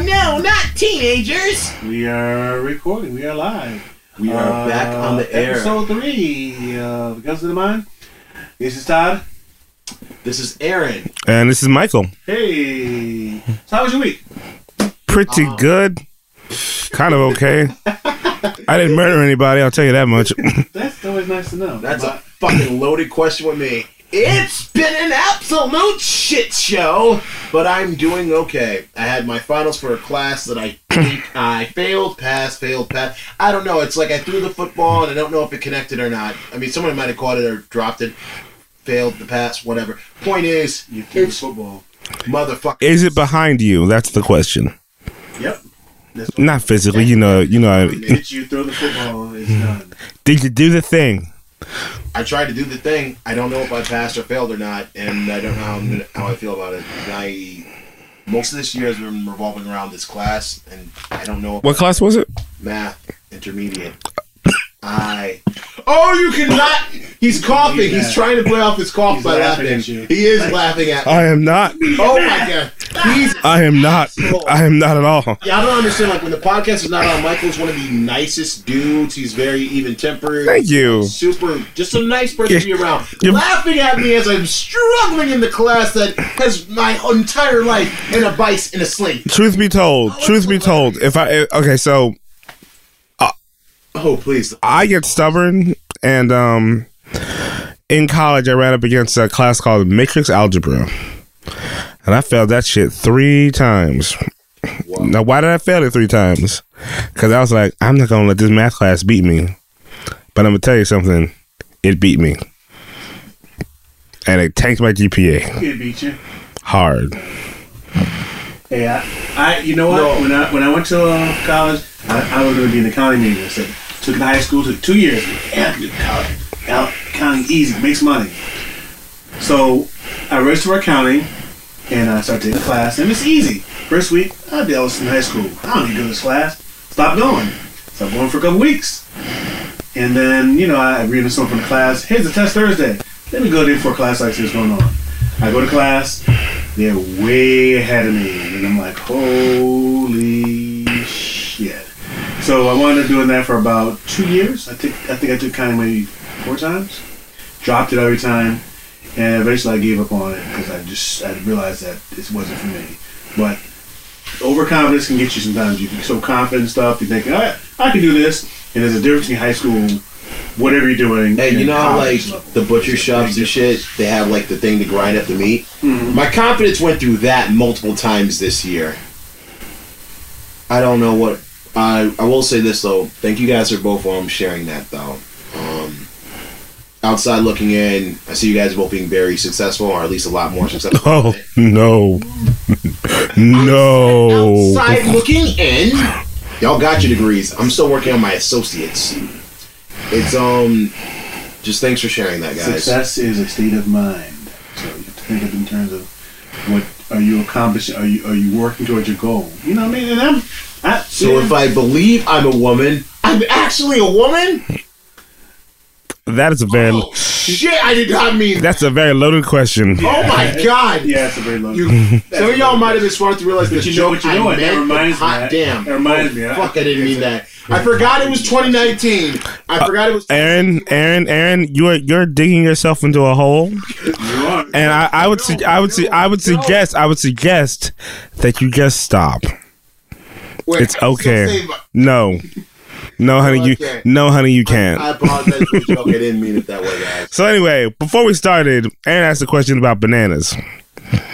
No, not teenagers! We are recording. We are live. We are uh, back on the air. Episode three uh, of Guns of the Mind. This is Todd. This is Aaron. And this is Michael. Hey. So how was your week? Pretty um, good. Kind of okay. I didn't murder anybody, I'll tell you that much. That's always nice to know. That's a fucking loaded question with me. It's been an absolute shit show, but I'm doing okay. I had my finals for a class that I think I failed, passed, failed, passed. I don't know. It's like I threw the football and I don't know if it connected or not. I mean, someone might have caught it or dropped it, failed the pass, whatever. Point is, you threw the football. motherfucker. Is it behind you? That's the question. Yep. Not physically, you know, you know. minute you throw the football, it's done. Did you do the thing? I tried to do the thing. I don't know if I passed or failed or not, and I don't know how, I'm gonna, how I feel about it. And I most of this year has been revolving around this class, and I don't know if What class was it? math intermediate. I oh, you cannot. He's coughing. He's trying to play off his cough He's by laughing laughing. at you. He is laughing at. me. I am not. Oh my god, he's. I am not. I am not at all. Yeah, I don't understand. Like when the podcast is not on, Michael's one of the nicest dudes. He's very even tempered. Thank you. Super, just a nice person to be around. You're- Laughing at me as I'm struggling in the class that has my entire life in a vice in a sling. Truth be told, oh, truth be told, if I eh, okay, so Oh please, I get stubborn and um in college I ran up against a class called Matrix Algebra. And I failed that shit three times. Now why did I fail it three times? Cause I was like, I'm not gonna let this math class beat me. But I'm gonna tell you something, it beat me. And it tanked my GPA It beat you. hard. Yeah. I, I you know what? No. When I when I went to uh, college, I, I was going to be an accounting major. Took in high school, took two years. Good college. Accounting easy, makes money. So I registered for accounting, and I started taking the class, and it's easy. First week, I did. Was in high school. I don't need to to this class. Stop going. Stop going for a couple weeks, and then you know I read the from the class. Here's the test Thursday. Let me go there for a class like this going on. I go to class. They're way ahead of me, and I'm like, holy. So I wound up doing that for about two years. I think I think I took kind of maybe four times. Dropped it every time, and eventually I gave up on it because I just I realized that this wasn't for me. But overconfidence can get you sometimes. You get so confident and stuff. You think, all right, I can do this. And there's a difference between high school, whatever you're doing. Hey, you know how like level. the butcher a shops and shit, they have like the thing to grind up the meat. Mhm. My confidence went through that multiple times this year. I don't know what I I will say this though. Thank you guys for both um sharing that though. Um outside looking in, I see you guys both being very successful or at least a lot more successful. Oh no. no. Outside looking in, y'all got your degrees. I'm still working on my associates. It's um just thanks for sharing that guys. Success is a state of mind. So you have to think of it in terms of what are you accomplishing? Are you are you working towards your goal? You know what I mean? And I'm I, So if I believe I'm a woman, I'm actually a woman? That is a very Oh, shit, I did not mean that's a very loaded question. Oh my god! yeah, it's a very low. You, some of y'all might have been smart to realize that But you you know know what you I know what, that reminds me hot damn. that reminds Oh, me of- Fuck, I didn't mean that. I forgot it was 2019. I uh, forgot it was. Aaron, Aaron, Aaron, you're you're digging yourself into a hole, you are. and I, I would su- I would su- I would suggest I would suggest that you just stop. Wait, It's I okay. No, no, honey, you Okay. no, honey, you can't. I apologize for the joke. I didn't mean it that way, guys. So anyway, before we started, Aaron asked a question about bananas.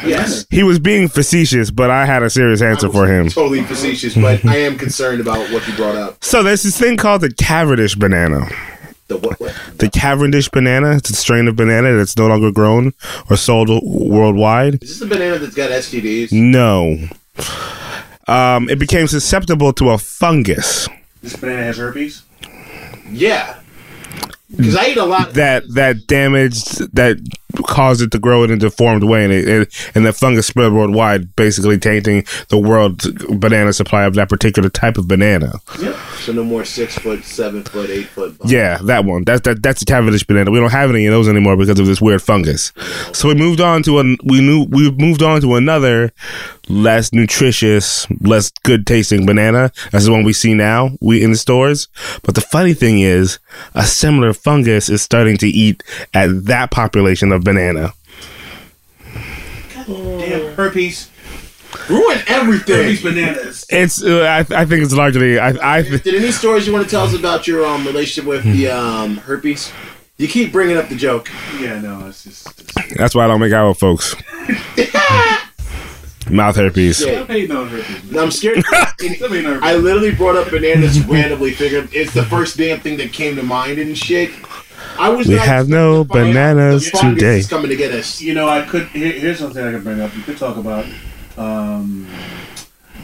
Yes. He was being facetious, but I had a serious answer for him. Totally facetious, but I am concerned about what you brought up. So there's this thing called the Cavendish banana. The what? what? The Cavendish banana. It's a strain of banana that's no longer grown or sold worldwide. Is this the banana that's got STDs? No. Um, it became susceptible to a fungus This banana has herpes. Yeah. Because I eat a lot. that that damaged that caused it to grow in a deformed way, and it, it and the fungus spread worldwide, basically tainting the world's banana supply of that particular type of banana. So no more six foot, seven foot, eight foot. Yeah, that one. That's that. That's the Cavendish banana. We don't have any of those anymore because of this weird fungus. So we moved on to a we knew we moved on to another less nutritious, less good tasting banana. That's the one we see now, we in the stores. But the funny thing is, a similar fungus is starting to eat at that population of banana. Damn herpes. Ruin everything. Herpes bananas. It's, uh, I, I think it's largely, I, I, th- Did any stories you want to tell us about your um, relationship with the um, herpes? You keep bringing up the joke. Yeah, no, it's just. It's, that's why I don't make out with folks. Mouth herpes. Yeah. I'm hating on herpes. I'm scared. I'm hating on herpes. I literally brought up bananas randomly. Figured it's the first damn thing that came to mind and shit. I was. We have no expecting to find out bananas the today. is coming to get us. You know, I could. Here, here's something I could bring up. You could talk about um,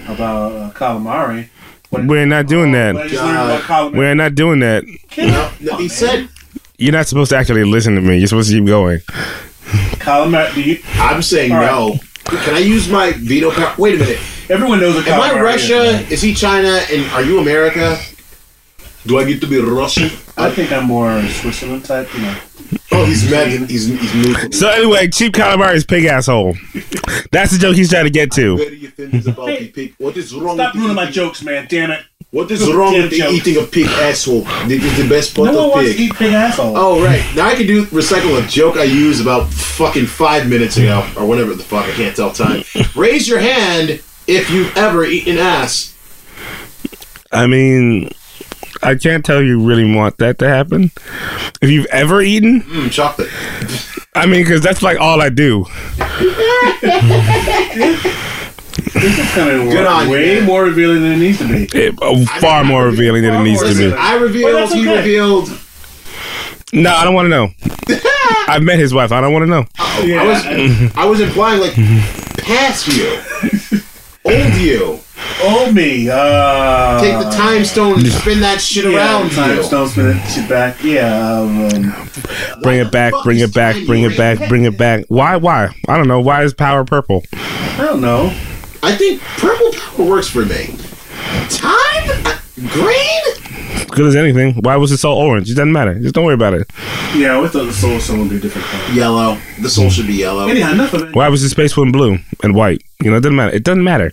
about uh, calamari. What- We're not doing that. just learned about calamari. We're not doing that. No, no, he said. You're not supposed to actually listen to me. You're supposed to keep going. calamari. Do you, I'm saying All right. Can I use my veto power? Wait a minute. everyone knows Am I Russia? Is he China? And are you America? Do I get to be Russian? I think I'm more Switzerland type. You know. Oh, he's mad. He's he's new. So anyway, cheap calamari is pig asshole. That's the joke he's trying to get to. Very about the pig. What is wrong? Stop with ruining my eating- jokes, man. Damn it. What is wrong with the Jokes. eating a pig asshole? This is the best part No one of wants to pig. eat pig asshole. Oh right, now I can do recycle a joke I used about fucking five minutes ago or whatever the fuck. I can't tell time. Raise your hand if you've ever eaten ass. I mean, I can't tell you really want that to happen. If you've ever eaten, Mmm, chocolate. I mean, because that's like all I do. This is coming Good on you, way man. more revealing than it needs to be. It, uh, far more revealing than it needs to Listen, be. I Well, revealed. that's He okay. revealed. No, I don't want to know. I've met his wife. I don't want to know. Yeah, I was I was implying like past you, old you. Oh me. Uh, Take the time stone and spin that shit yeah, around time you. stone spin it shit back. Yeah. Um, Bring it back. Bring it back. Bring it back. Bring it back. Why? Why? I don't know. Why is power purple? I don't know. I think purple power works for me. Time Uh, green. Good as anything. Why was it so orange? It doesn't matter. Just don't worry about it. Yeah, we thought the soul stone would be a different color. Yellow. The soul should be yellow. Anyhow, enough of it. Why was the space one blue and white? You know, it doesn't matter. It doesn't matter.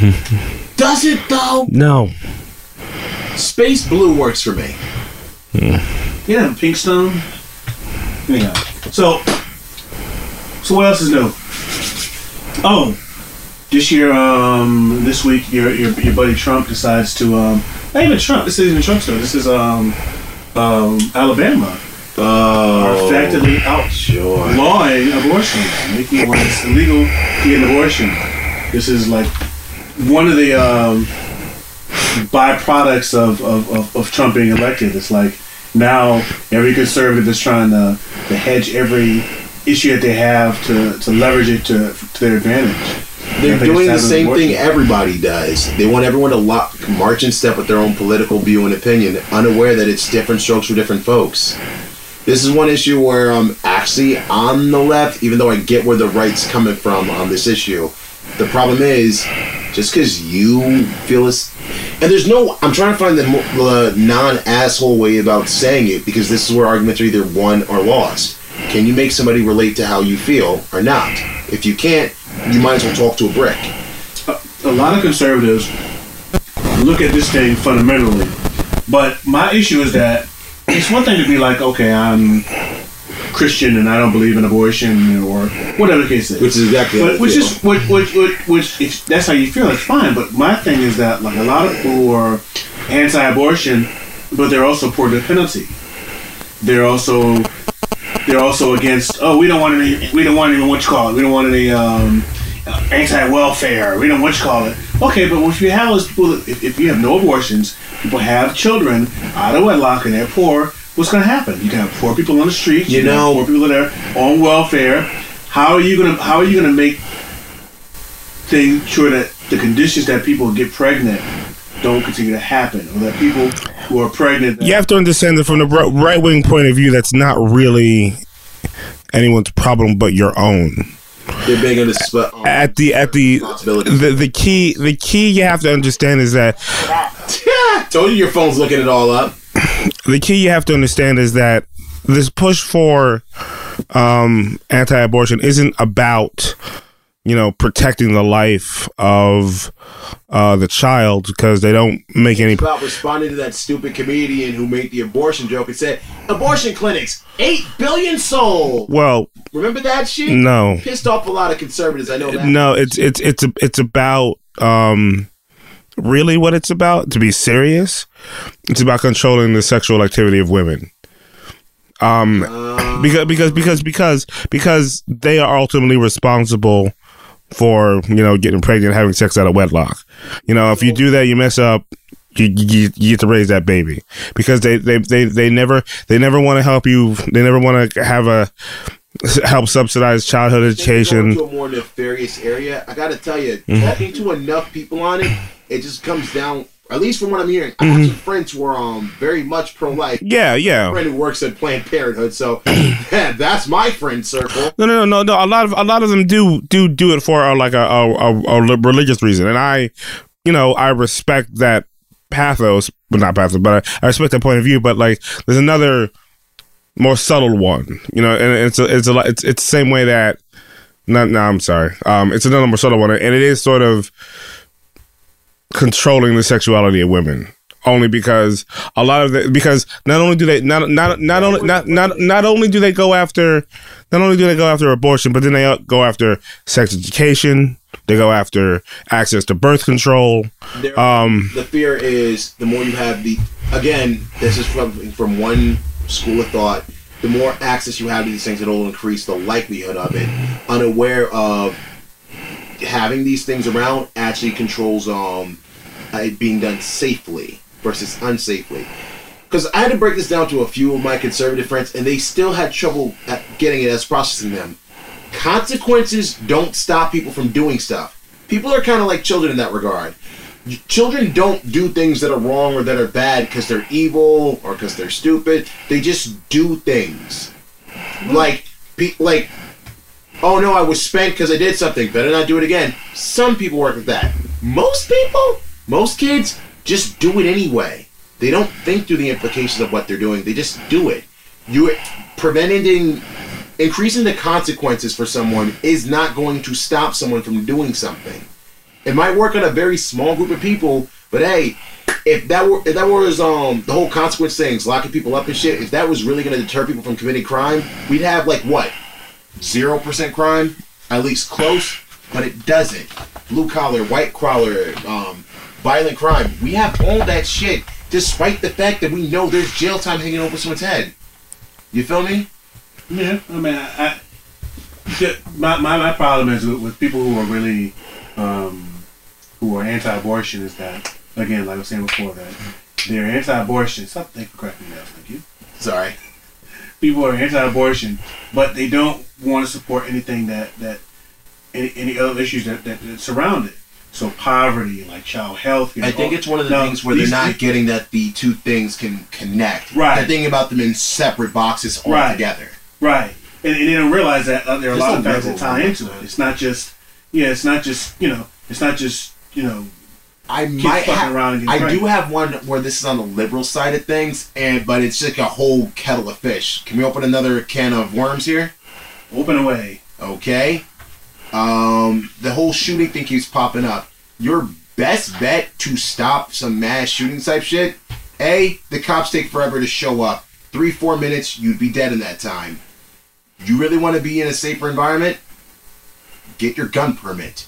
Does it though? No. Space blue works for me. Yeah, pink stone. Anyhow, so so what else is new? Oh, this year, um, this week, your your, your buddy Trump decides to um, not even Trump. This isn't even Trump stuff. This is um, um, Alabama are Oh, effectively outlawing abortion, making it it's illegal to get an abortion. This is like one of the um, byproducts of, of, of, of Trump being elected. It's like now every conservative is trying to, to hedge every issue that they have to, to leverage it to, to their advantage. They're doing the same abortion. thing everybody does. They want everyone to lock, march in step with their own political view and opinion, unaware that it's different strokes for different folks. This is one issue where I'm actually on the left, even though I get where the right's coming from on this issue. The problem is, just because you feel this, and there's no, I'm trying to find the, non-asshole way about saying it because this is where arguments are either won or lost. Can you make somebody relate to how you feel or not? If you can't, you might as well talk to a brick. a lot of conservatives look at this thing fundamentally, but my issue is that it's one thing to be like, okay, I'm Christian and I don't believe in abortion or whatever the case is. Which is exactly But, which is which which which, which if that's how you feel, it's fine. But my thing is that like a lot of people are anti-abortion, but they're also for the penalty. They're also they're also against. Oh, we don't want any. We don't want any. What you call it? We don't want any um, anti-welfare. We don't what you call it. Okay, but what you have is people. That, if, if you have no abortions, people have children out of wedlock and they're poor. What's going to happen? You can have poor people on the streets. You can have know- poor people that are on welfare. How are you gonna How are you gonna make things sure that the conditions that people get pregnant don't continue to happen, or that people who are pregnant You have to understand that from the right wing point of view, that's not really anyone's problem but your own. They're big on the sp- on At the at the the, the key the key you have to understand is that Told you your phone's looking it all up. The key you have to understand is that this push for um, anti-abortion isn't about you know, protecting the life of uh, the child because they don't make any. It's about responding to that stupid comedian who made the abortion joke and said, "Abortion clinics, eight billion sold." Well, Remember that shit? no, Pissed off a lot of conservatives. I know that. no, it's it's it's it's about um, really what it's about. To be serious, it's about controlling the sexual activity of women. Um, because because because because because they are ultimately responsible for you know getting pregnant, having sex out of wedlock. You know, if you do that, you mess up. You, you, you get to raise that baby because they they, they, they never they never want to help you. They never want to have a help subsidize childhood Going education. to a more nefarious area. I got to tell you, Mm-hmm. talking to enough people on it, it just comes down. At least from what I'm hearing, I have some friends who are um very much pro-life. Yeah, yeah. friend who works at Planned Parenthood, so yeah, that's my friend circle. No, no, no, no, no. A lot of a lot of them do do do it for uh, like a, a, a, religious reason, and I, you know, I respect that pathos, but not pathos, but I, I respect that point of view. But like, there's another more subtle one, you know, and it's a, it's a lot- it's it's the same way that. No, no, I'm sorry. Um, it's another more subtle one, and it is sort of controlling the sexuality of women. Only because a lot of the because not only do they not not not only not not not only do they go after not only do they go after abortion, but then they go after sex education. They go after access to birth control. There, Um, the fear is the more you have the again, this is from from one school of thought. The more access you have to these things, it'll increase the likelihood of it. Unaware of having these things around actually controls um uh, it being done safely versus unsafely. Because I had to break this down to a few of my conservative friends, and they still had trouble getting it as processing them. Consequences don't stop people from doing stuff. People are kind of like children in that regard. Children don't do things that are wrong or that are bad because they're evil or because they're stupid. They just do things. Like, like, oh no, I was spanked because I did something. Better not do it again. Some people work with that. Most people, most kids, just do it anyway. They don't think through the implications of what they're doing. They just do it. You preventing, increasing the consequences for someone is not going to stop someone from doing something. It might work on a very small group of people, but hey, if that were if that was um the whole consequence things, locking people up and shit, if that was really going to deter people from committing crime, we'd have like what zero percent crime, at least close, but it doesn't. Blue collar, white collar, um, violent crime. We have all that shit, despite the fact that we know there's jail time hanging over someone's head. You feel me? Yeah, I mean, I, I my, my my problem is with, with people who are really um, who are anti-abortion is that again, like I was saying before, that they're anti-abortion. Stop thank you for. Thank you. Sorry. People are anti-abortion, but they don't want to support anything that that any, any other issues that, that, that surround it. So poverty, like child health. I think it's one of the now, things where they're not getting that the two things can connect. Right. They're thinking about them in separate boxes altogether. Right, and, and they don't realize that uh, there are a lot of facts that tie into it. It's not just yeah, it's not just you know, it's not just you know, I kids might have. around and I do have one where this is on the liberal side of things, and but it's like a whole kettle of fish. Can we open another can of worms here? open away. Okay. Um, the whole shooting thing keeps popping up. Your best bet to stop some mass shooting type shit, A, the cops take forever to show up. Three, four minutes, you'd be dead in that time. You really want to be in a safer environment? Get your gun permit.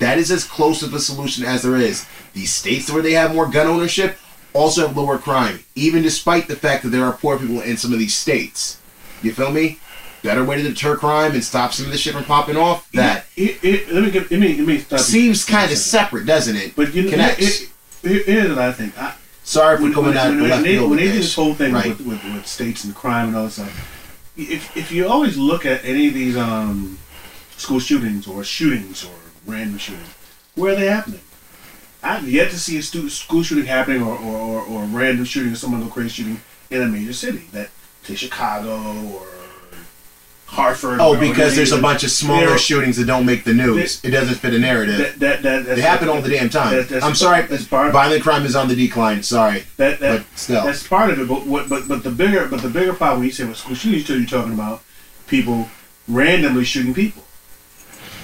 That is as close of a solution as there is. These states where they have more gun ownership also have lower crime, even despite the fact that there are poor people in some of these states. You feel me? Better way to deter crime and stop some of this shit from popping off. That It, it, let me get, let me let me stop seems kind of separate, doesn't it? But you know, Connects. it, it, here's what I think. I, Sorry for when, coming when, out when, when, they, when they do this. this whole thing Right. with, with, with states and crime and all that stuff, if, if you always look at any of these um, school shootings or shootings or random shootings, where are they happening? I've yet to see a stu- school shooting happening or, or, or, or a random shooting or someone go crazy shooting in a major city. That say Chicago or Hartford. Oh, because there's a bunch of smaller shootings that don't make the news. It doesn't fit a narrative. That, that, that, They happen all the damn time. I'm sorry. That's part, Violent crime is on the decline. Sorry, that, that, but still. That's part of it, but what, but but the bigger but the bigger problem when you say with school shootings, you're talking about people randomly shooting people.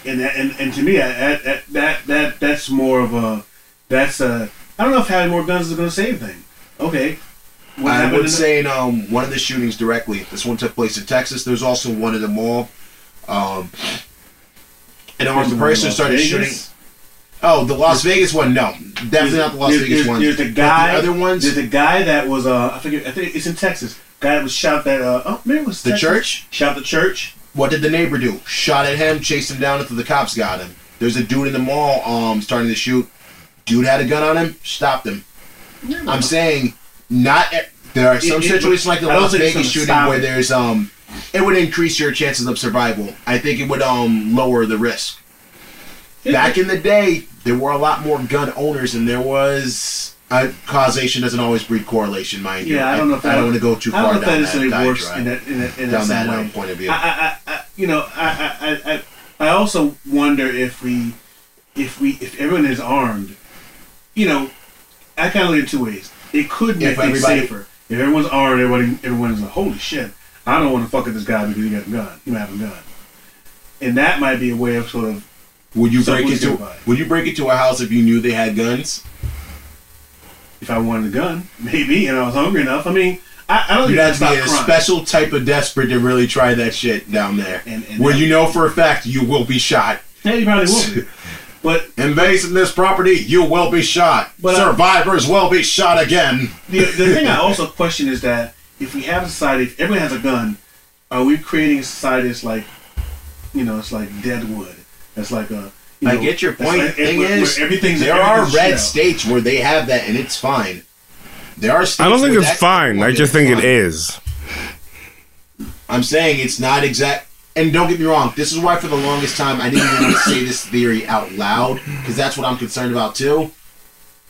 And that, and, and to me that, that that that that's more of a that's a I don't know if having more guns is going to save things. Okay, what I would say in um, one of the shootings directly. This one took place in Texas. There's also one in the mall. Um, an armed There's one in person started Vegas. shooting. Oh, the Las Vegas one? No, definitely not the Las There's- Vegas there's, one. There's the guy. the other ones, There's the guy that was uh I forget I think it's in Texas. Guy that was shot that uh oh maybe it was the Texas. church. Shot the church. What did the neighbor do? Shot at him, chased him down until the cops got him. There's a dude in the mall um starting to shoot. Dude had a gun on him, stopped him. I'm saying not. There are some It- it- situations like the Las Vegas shooting where there's um, it would increase your chances of survival. I think it would um lower the risk. Back in the day, there were a lot more gun owners, and there was uh, causation doesn't always breed correlation, mind you. Yeah, I don't know if that I don't want to go too I don't far know if that down that necessarily diatribe, in that in that, in down that, that way. point of view. I, I, I, you know, I, I, I, I, I also wonder if we, if we, if everyone is armed, you know, I kind of look at it two ways. It could make things safer if everyone's armed. Everybody, everyone's like, holy shit, I don't want to fuck with this guy because he got a gun. He might have a gun, and that might be a way of sort of would you break into? Would you break into a house if you knew they had guns? If I wanted a gun, maybe, and I was hungry enough. I mean, I, I don't You'd think have that's to be a special type of desperate to really try that shit down there. And- and where you know for a fact you will be shot. Yeah, you probably would. But Invading this property, you will be shot. But I- Survivors will be shot again. the, the thing I also question is that if we have a society, if everyone has a gun, are we creating a society that's like, you know, it's like Deadwood? It's like a. You I know, get your point. like- Thing where- is, where everything's there are red shell. states where they have that, and it's fine. There are. States I don't think it's fine. I just think it is. I'm saying it's not exact. And don't get me wrong. This is why, for the longest time, I didn't even want to say this theory out loud because that's what I'm concerned about too.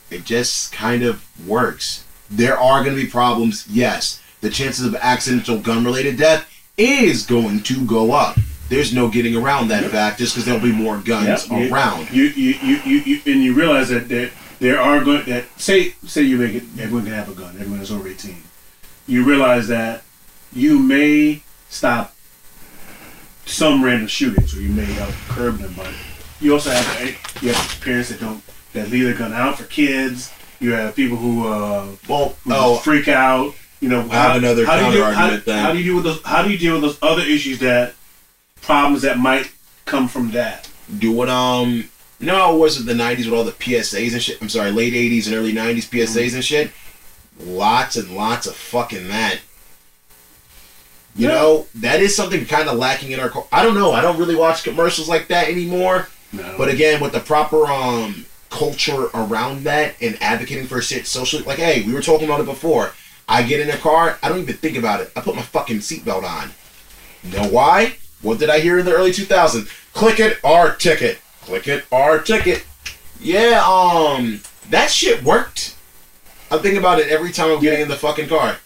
It just kind of works. There are going to be problems. Yes, the chances of accidental gun-related death is going to go up. There's no getting around that fact just because there'll be more guns you- around. You, you, you, you, you, and you realize that there, there are going that say say you make it everyone can have a gun. Everyone is over eighteen. You realize that you may stop some random shootings, or you may help curb them. But you also have you have parents that don't that leave their gun out for kids. You have people who uh, Well, who oh, freak out. You know, I have another deal- counter-argument how, how do you deal with those? How do you deal with those other issues that problems that might come from that? do what um you know how it was in the 90s with all the psas and shit i'm sorry late 80s and early 90s psas and shit lots and lots of fucking that you Yeah. know that is something kind of lacking in our co- i don't know i don't really watch commercials like that anymore No. but again with the proper um culture around that and advocating for shit socially like hey we were talking about it before i get in a car i don't even think about it i put my fucking seatbelt on You know why? What did I hear in the early 2000s? Click it or ticket. Click it or ticket. Yeah, um, that shit worked. I think about it every time I'm getting in the fucking car.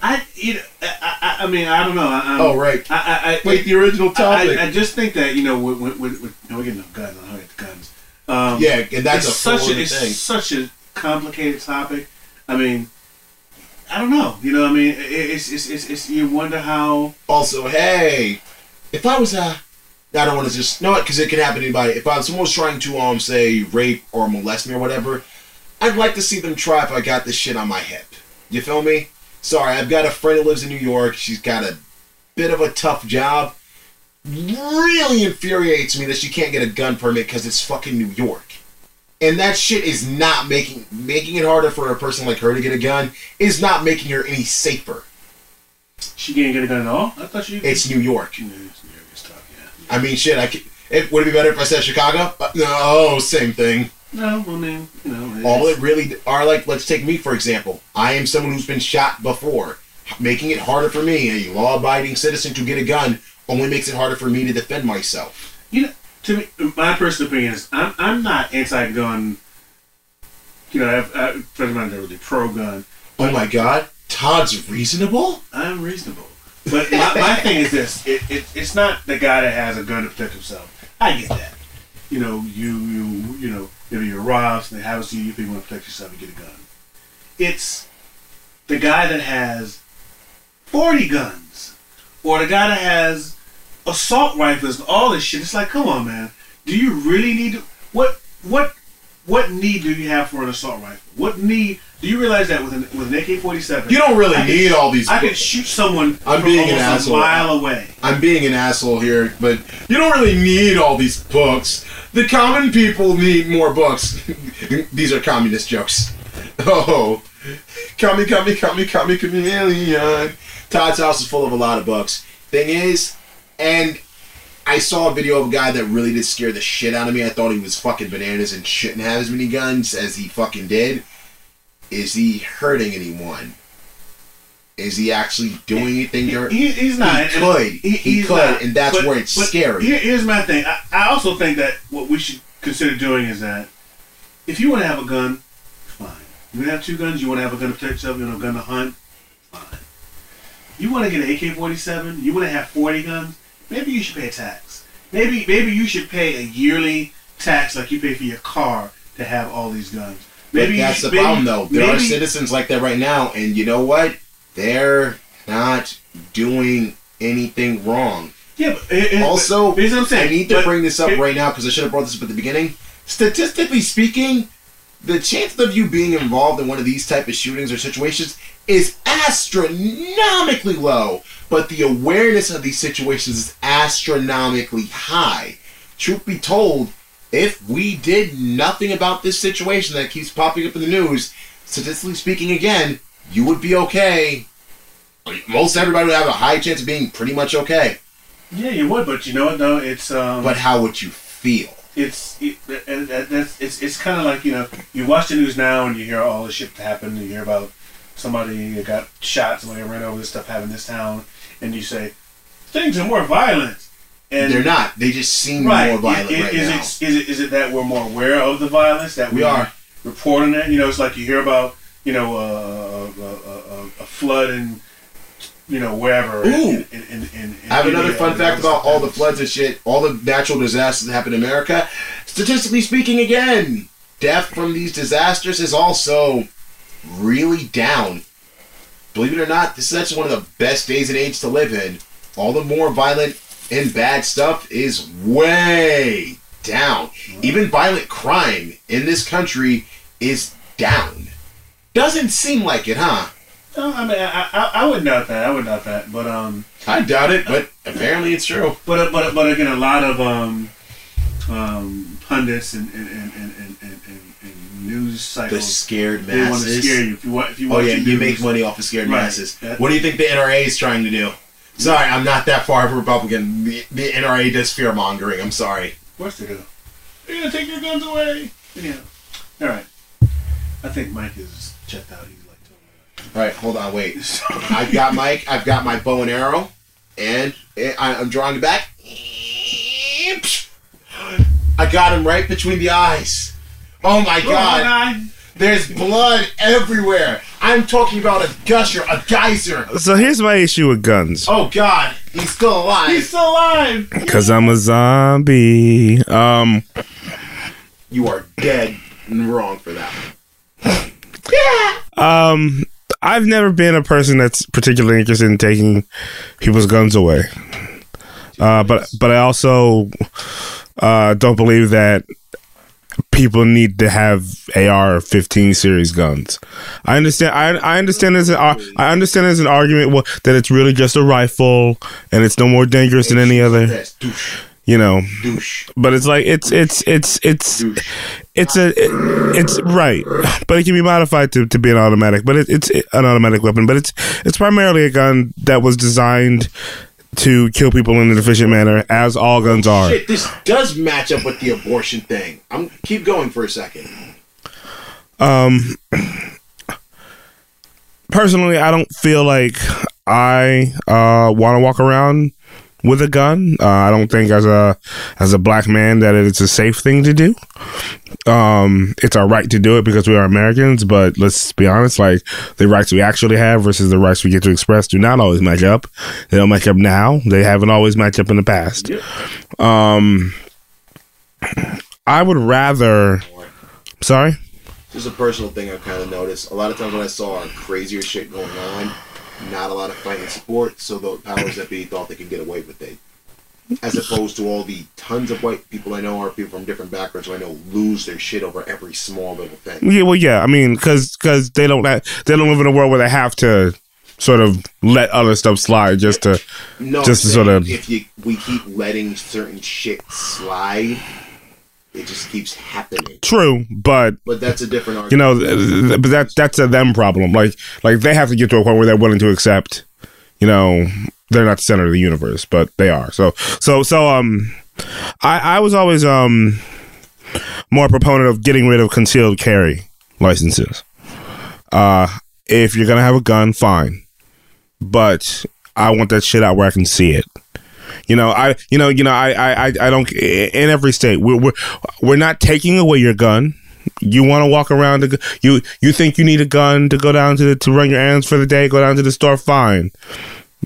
I, you know, I, I, I mean, I don't know. I, Oh, right. I, I, I, Wait, the original topic. I, just think that you know, with, with, with, with no, we're getting no guns. I don't get the guns. Um, yeah, and that's a such a, it's thing. such a complicated topic. I mean, I don't know. You know, what I mean, it's, it's, it's, it's you wonder how. Also, hey, if I was uh, I don't want to just no, because it could happen to anybody. If I, someone was trying to um say rape or molest me or whatever, I'd like to see them try if I got this shit on my hip. You feel me? Sorry, I've got a friend who lives in New York. She's got a bit of a tough job. Really infuriates me that she can't get a gun permit because it's fucking New York. And that shit is not making making it harder for a person like her to get a gun. Is not making her any safer. She can't get a gun at all. I thought she. It's New York. Yeah, it's- yeah, it's tough, yeah. I mean, shit. I could, it would it be better if I said Chicago? Uh, no, same thing. No, I mean, you know, All it really are like. Let's take me for example. I am someone who's been shot before, making it harder for me, a law-abiding citizen, to get a gun. Only makes it harder for me to defend myself. You know, to me, my personal opinion is I'm, I'm not anti-gun. You know, I've, I've, I'm not really pro-gun. Oh my God, Todd's reasonable. I'm reasonable. But my, my thing is this: it, it, it's not the guy that has a gun to protect himself. I get that. You know, you you you know, maybe you're robbed, and they have a you, you think you want to protect yourself, you get a gun. It's the guy that has forty guns, or the guy that has assault rifles, and all this shit. It's like, come on, man. do you really need to? What what what need do you have for an assault rifle? What need? Do you realize that with an with an AK forty seven, You don't really need all these. I can shoot someone I'm from being an asshole. a mile away. I'm being an asshole here, but you don't really need all these books. The common people need more books. these are communist jokes. Oh, commie, commie, commie, commie, chameleon. Todd's house is full of a lot of books. Thing is, and I saw a video of a guy that really did scare the shit out of me. I thought he was fucking bananas and shouldn't have as many guns as he fucking did. Is he hurting anyone? Is he actually doing anything? to- He, he's not. He could. He could, and that's where it's scary. Here, here's my thing. I, I also think that what we should consider doing is that if you want to have a gun, fine. You want to have two guns. You want to have a gun to protect yourself. You want a gun to hunt, fine. You want to get an AK-47. You want to have 40 guns. Maybe you should pay a tax. Maybe maybe you should pay a yearly tax like you pay for your car to have all these guns. Maybe But that's the maybe- problem, though. There are citizens like that right now, and you know what? They're not doing anything wrong. Yeah, but it, it, Also, but what I'm saying. I need to But- bring this up here- right now because I should have brought this up at the beginning. Statistically speaking, the chance of you being involved in one of these type of shootings or situations is astronomically low, but the awareness of these situations is astronomically high. Truth be told, if we did nothing about this situation that keeps popping up in the news, statistically speaking, again, you would be okay. Most everybody would have a high chance of being pretty much okay. Yeah, you would, but you know what? though? it's um, But how would you feel? it's it, and that's it's it's kind of like you know you watch the news now and you hear all the shit that happened. You hear about somebody got shot, somebody ran over this stuff happened in this town, and you say things are more violent. And They're not. They just seem right. more violent Is- right is, now. it, is it is it that we're more aware of the violence that We mm-hmm. are. reporting it? You know, it's like you hear about you know uh, a, a, a, a flood in you know wherever. Ooh. In, in, in, in, I have another fun fact about all the floods and shit, all the natural disasters that happen in America. Statistically speaking, again, death from these disasters is also really down. Believe it or not, this is actually one of the best days and age to live in. All the more violent and bad stuff is way down. Even violent crime in this country is down. Doesn't seem like it, huh? No, I mean, I, I, I would doubt that. I would doubt that. But um, I doubt it, but apparently it's true. but but but again, a lot of um, um, pundits and and, and, and, and, and, and, news The cycles scared they want to scare you. If you want, if you Oh yeah, you news- make money off of scared Right. masses. That- What do you think the NRA is trying to do? Sorry, I'm not that far of a Republican. The, the NRA does fear mongering. I'm sorry. Of course they do. They're gonna take your guns away. Anyhow, all right. I think Mike is checked out. He's like, All right, hold on, wait. I've got Mike. I've got my bow and arrow, and I- I'm drawing it back. I got him right between the eyes. Oh my god! God. There's blood everywhere. I'm talking about a gusher, a geyser. So here's my issue with guns. Oh god, he's still alive. He's still alive. Cause I'm a zombie. Um, you are dead and wrong for that. yeah. um, I've never been a person that's particularly interested in taking people's guns away. Uh, but but I also uh, don't believe that people need to have AR-15 series guns. I understand. I, I understand as an I understand there's an argument well, that it's really just a rifle and it's no more dangerous than any other. You know, but it's like it's it's it's it's it's a it's right, but it can be modified to, to be an automatic. But it, it's an automatic weapon. But it's it's primarily a gun that was designed to kill people in an efficient manner, as all guns are. Shit, this does match up with the abortion thing. I'm keep going for a second. Um, personally, I don't feel like I uh, want to walk around with a gun. Uh, I don't think as a as a black man that it's a safe thing to do. Um, it's our right to do it because we are Americans. But let's be honest, like the rights we actually have versus the rights we get to express do not always match up. They don't match up now. They haven't always matched up in the past. Um, I would rather. Sorry. Just a personal thing I've kind of noticed. A lot of times when I saw crazier shit going on, not a lot of fighting support, so the powers that be thought they could get away with it. As opposed to all the tons of white people I know or people from different backgrounds who I know lose their shit over every small little thing. Yeah, well, yeah. I mean, because they don't they don't live in a world where they have to sort of let other stuff slide just to No, Just to sort of- if you we keep letting certain shit slide, it just keeps happening. true, but But that's a different argument. you know, but that that's a them problem. Like like they have to get to a point where they're willing to accept, you know, they're not the center of the universe, but they are. So so so um, I I was always um more a proponent of getting rid of concealed carry licenses. Uh, if you're gonna have a gun, fine, but I want that shit out where I can see it. You know, I, you know, you know, I, I, I, don't. In every state, we're we're, we're not taking away your gun. You want to walk around. Go- you you think you need a gun to go down to the, to run your errands for the day? Go down to the store, fine.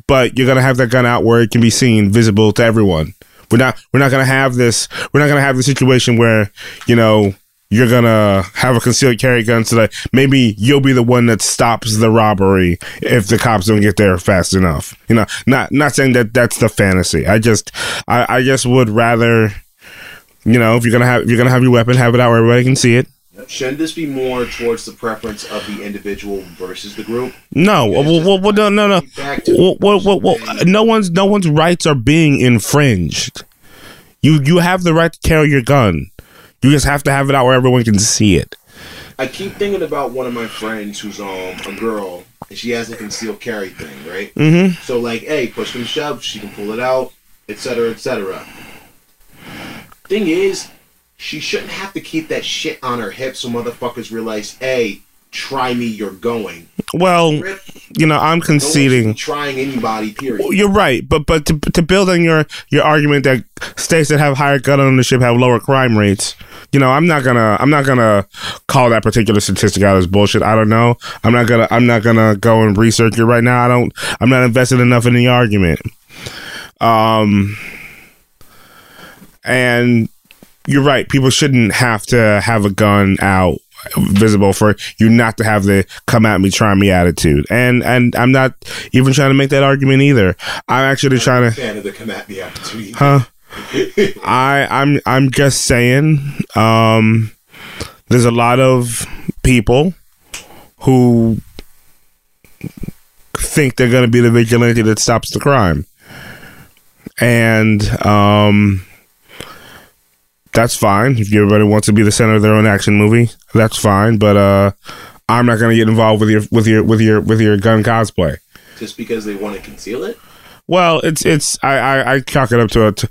But you're gonna have that gun out where it can be seen, visible to everyone. We're not we're not gonna have this. We're not gonna have the situation where you know you're gonna have a concealed carry gun so that maybe you'll be the one that stops the robbery if the cops don't get there fast enough. You know, not not saying that that's the fantasy. I just I, I just would rather you know if you're gonna have if you're gonna have your weapon, have it out where everybody can see it. Shouldn't this be more towards the preference of the individual versus the group? No, well, well, well, no, no, no. Well, well, well, well, no one's no one's rights are being infringed. You you have the right to carry your gun. You just have to have it out where everyone can see it. I keep thinking about one of my friends who's um a girl and she has a concealed carry thing, right? Mm-hmm. So like, hey, push come shove, she can pull it out, etc., etc. Thing is, she shouldn't have to keep that shit on her hip so motherfuckers realize, hey, try me, you're going. Well, you know, I'm no one should be conceding. trying anybody. Period. You're right, but but to, to build on your your argument that states that have higher gun ownership have lower crime rates, you know, I'm not gonna I'm not gonna call that particular statistic out as bullshit. I don't know. I'm not gonna I'm not gonna go and research it right now. I don't. I'm not invested enough in the argument. Um, and you're right. People shouldn't have to have a gun out visible for you not to have the come at me, try me attitude. And and I'm not even trying to make that argument either. I'm actually trying to, fan of the come at me attitude. huh? I I'm I'm just saying. Um, there's a lot of people who think they're going to be the vigilante that stops the crime, and um, that's fine. If everybody wants to be the center of their own action movie, that's fine. But uh, I'm not going to get involved with your with your with your with your gun cosplay. Just because they want to conceal it? Well, it's it's I I, I chalk it up to a. To,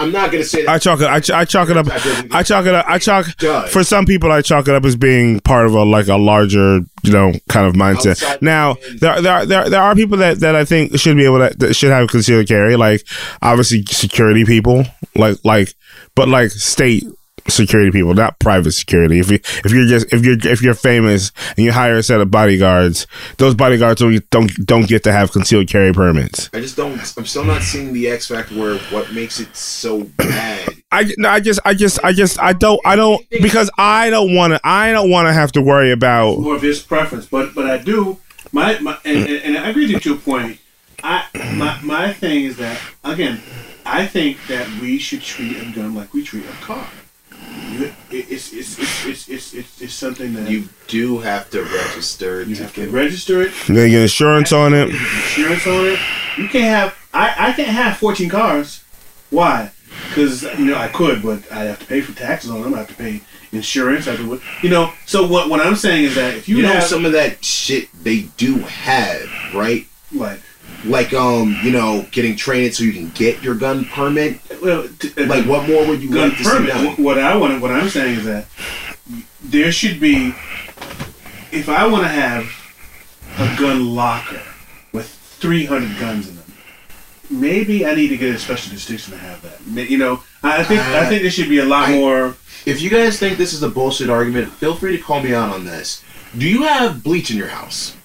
I'm not gonna say that. I chalk it. I, ch- I chalk it up. I chalk it up. I chalk Does. for some people. I chalk it up as being part of a like a larger, you know, kind of mindset. Outside now there there are- there there are people that that I think should be able to that should have concealed carry, like obviously security people, like like but like state security people, not private security. If you if you're just if you're if you're famous and you hire a set of bodyguards, those bodyguards don't don't don't get to have concealed carry permits. I just don't. I'm still not seeing the X factor where what makes it so bad. I no, I just I just I just I don't I don't because I don't want to I don't want to have to worry about more of his preference. But but I do my, my and, and, and I agree with you to a point. I my my thing is that again, I think that we should treat a gun like we treat a car. You, it's, it's, it's, it's, it's, it's, it's something that you, You do have to register to have to get. register it, they get insurance on it. insurance on it. You can't have I, I can't have fourteen cars. Why? Because you know I could, but I have to pay for taxes on them. I have to pay insurance. I have to, you know. So what what I'm saying is that if you, You know have some of that shit they do have, right? like Like um, you know, getting trained so you can get your gun permit. well, t- uh, Like, what more would you gun like to see permit. What I want, what I'm saying is that there should be. If I want to have a gun locker with 300 guns in them, maybe I need to get a special distinction to have that. You know, I think I think there should be a lot I- more. If you guys think this is a bullshit argument, feel free to call me out on this. Do you have bleach in your house?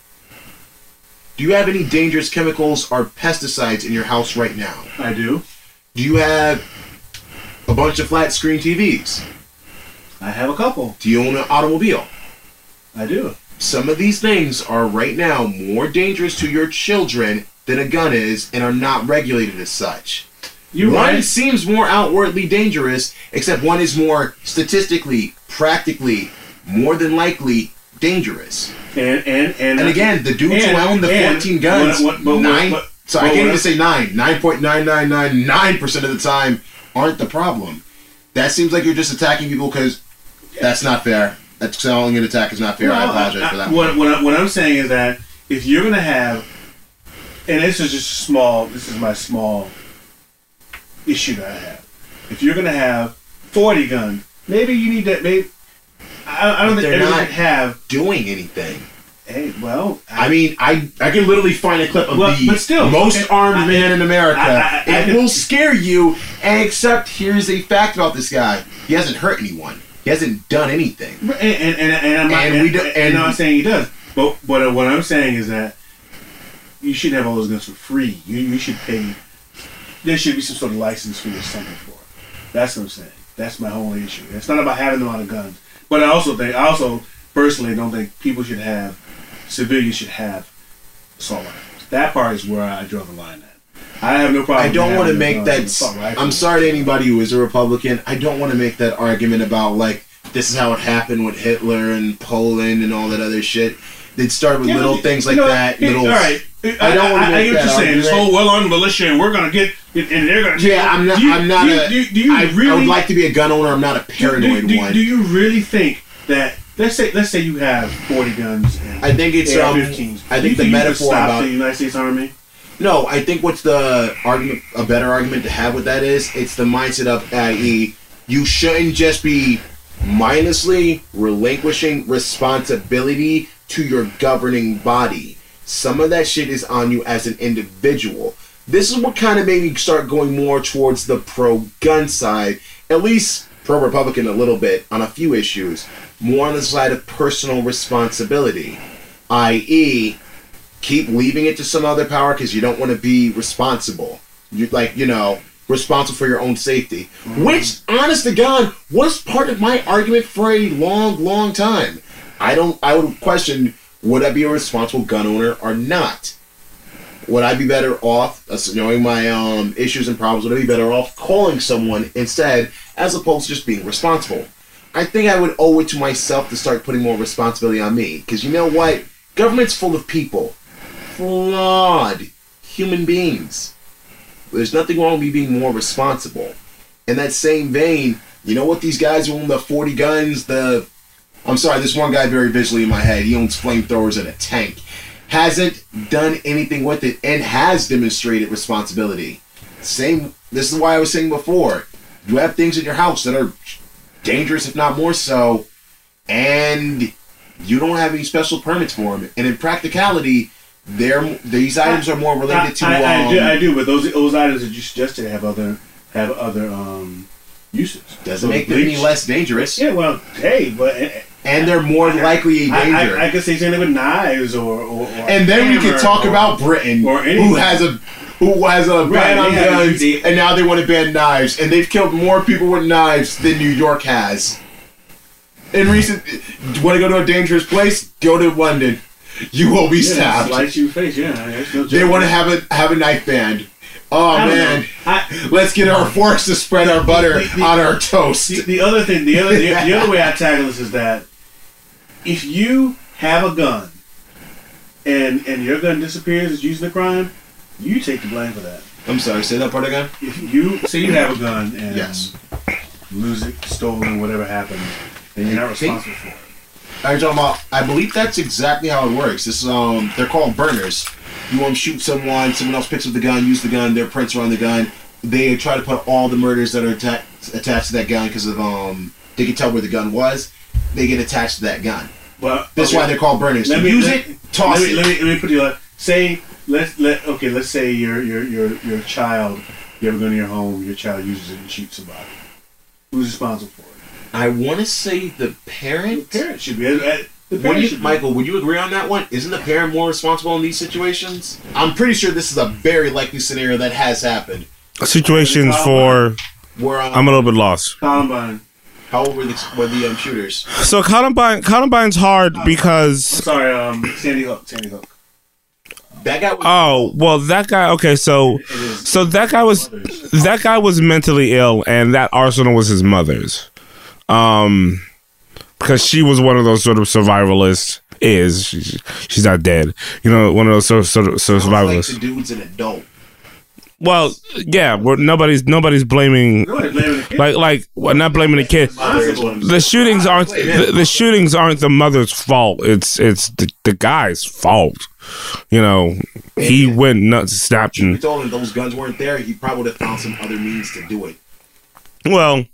Do you have any dangerous chemicals or pesticides in your house right now? I do. Do you have a bunch of flat screen TVs? I have a couple. Do you own an automobile? I do. Some of these things are right now more dangerous to your children than a gun is and are not regulated as such. You're one right. seems more outwardly dangerous, except one is more statistically, practically, more than likely dangerous. And and and, And again, the dudes who own the 14 guns, what- what- what- nine. but- so I can't even say nine. Nine point nine nine nine nine percent of the time aren't the problem. That seems like you're just attacking people because that's not fair. That's calling an attack is not fair. I apologize for I- that. What, what, what I'm saying is that if you're going to have, and this is just small, this is my small issue that I have. If you're going to have 40 guns, maybe you need to, maybe, I, I don't think They're not- have, Doing anything. hey, well, I mean, I I can literally find a clip of Well, the still, most okay, armed I- man in America. I- I- I- it I- will scare you. And except here's a fact about this guy: he hasn't hurt anyone. He hasn't done anything. and, and, and, and I'm not, And and, we do- and, and- not saying he does, but, but what I'm saying is that you shouldn't have all those guns for free. You, you should pay, there should be some sort of license fee or something for it. That's what I'm saying. That's my whole issue. It's not about having a lot of guns. But I also think, I also personally don't think people should have, civilians should have assault rifles. That part is where I draw the line at. I have no problem. I don't want to make that. I'm sorry to anybody who is a Republican. I don't want to make that argument about like this is how it happened with Hitler and Poland and all that other shit. They'd start with Yeah, little things you like know, that. it- little. all right. I don't wanna I, I, make get what you're saying. This whole well-armed militia, and we're gonna get, and they're gonna. Yeah, I'm not. Do you- I'm not do you, a. Do, you- do you I, really? I would like to be a gun owner. I'm not a paranoid do, one. Do you really think that? Let's say, let's say you have 40 guns and I think it's um. AR-15s. I think the metaphor about the United States Army. No, I think what's the argument, a better argument to have with that is, it's the mindset of, i.e., you shouldn't just be mindlessly relinquishing responsibility to your governing body. Some of that shit is on you as an individual. This is what kind of made me start going more towards the pro gun side, at least pro Republican a little bit on a few issues, more on the side of personal responsibility, i.e., keep leaving it to some other power because you don't want to be responsible. You like you know responsible for your own safety, mm-hmm. which honest to God was part of my argument for a long, long time. I don't. I would question would I be a responsible gun owner or not. Would I be better off uh, knowing my um, issues and problems? Would I be better off calling someone instead, as opposed to just being responsible? I think I would owe it to myself to start putting more responsibility on me. Because you know what? Government's full of people. Flawed human beings. There's nothing wrong with me being more responsible. In that same vein, you know what these guys own the 40 guns, the. I'm sorry, this one guy very visually in my head. He owns flamethrowers and a tank. Hasn't done anything with it and has demonstrated responsibility. Same. This is why I was saying before. You have things in your house that are dangerous, if not more so, and you don't have any special permits for them. And in practicality, they're these items are more related to. I, I, I, do, um, I do, but those those items that you suggested have other have other um, uses. doesn't So make them any less dangerous, Yeah, well, hey, but uh, and they're more likely a I, danger. I, I could say something with knives or, or, or and then we could talk or- about Britain, or anything. who has a who has a ban Right, on guns, and now they want to ban knives, and they've killed more people with knives than New York has. In recent, want to go to a dangerous place? Go to London. You will be yeah, stabbed. slice you in the face. Yeah, no They want to have a have a knife ban. Oh I man. I, let's get our forks to spread our butter The- the- on our toast. the, the other thing, the other the, the other way I tackle this is that if you have a gun and and your gun disappears, is used in a crime, you take the blame for that. I'm sorry, say that part again. If you say you have a gun and Yes. lose it, stolen, whatever happened, then you're not responsible for it. Are you talking about? I believe that's exactly how it works. This is um, they're called burners. You um, shoot someone, someone else picks up the gun, use the gun, their prints are on the gun. They try to put all the murders that are atta- attached to that gun because of um, they can tell where the gun was. They get attached to that gun. Well, That's okay. why they're called burners. Let You me- use let- it, toss let me, it. Let me, let me put you like say let's let okay let's say your your your your child you ever go to your home your child uses it and shoots somebody who's responsible for it I want to say the parent. the parent. parent should be uh, the Would parent you, should be. Michael, would you agree on that one? Isn't the parent more responsible in these situations? I'm pretty sure this is a very likely scenario that has happened. Situations for Where um, I'm a little bit lost. Columbine how old were the, were the um, shooters? So Columbine Columbine's hard because sorry um Sandy Hook Sandy Hook That guy was. Oh well, that guy. Okay, so so that guy was that guy was mentally ill, and that arsenal was his mother's. Um, because she was one of those sort of survivalists. Is she's, she's not dead? You know, one of those sort of, sort of, Sounds like survivalists. the dude's an adult. Well, yeah, we're, nobody's nobody's blaming. Nobody blaming the. Like, like, well, not blaming the kid. The shootings aren't the, the shootings aren't the mother's fault. It's it's the, the guy's fault. You know, he went nuts, snapped, We and told him those guns weren't there. He probably would have found some other means to do it. Well,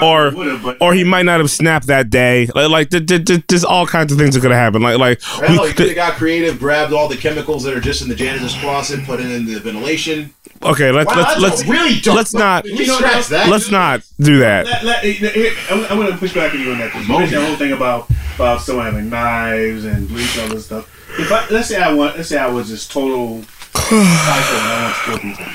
or but- or he might not have snapped that day. Like, like th- th- th- there's all kinds of things that could have happened. Like, like we- he could have got creative, grabbed all the chemicals that are just in the janitor's closet, put it in the ventilation. okay, let's Wow, let's that's let's a really dark. let's not We scratch that. let's not do that. Let, let, here, I'm, I'm going to push back on you on that. 'cause You mentioned the whole thing about about someone having knives and bleach and all this stuff. If I let's say I want, let's say I was this total psycho and I want to kill people.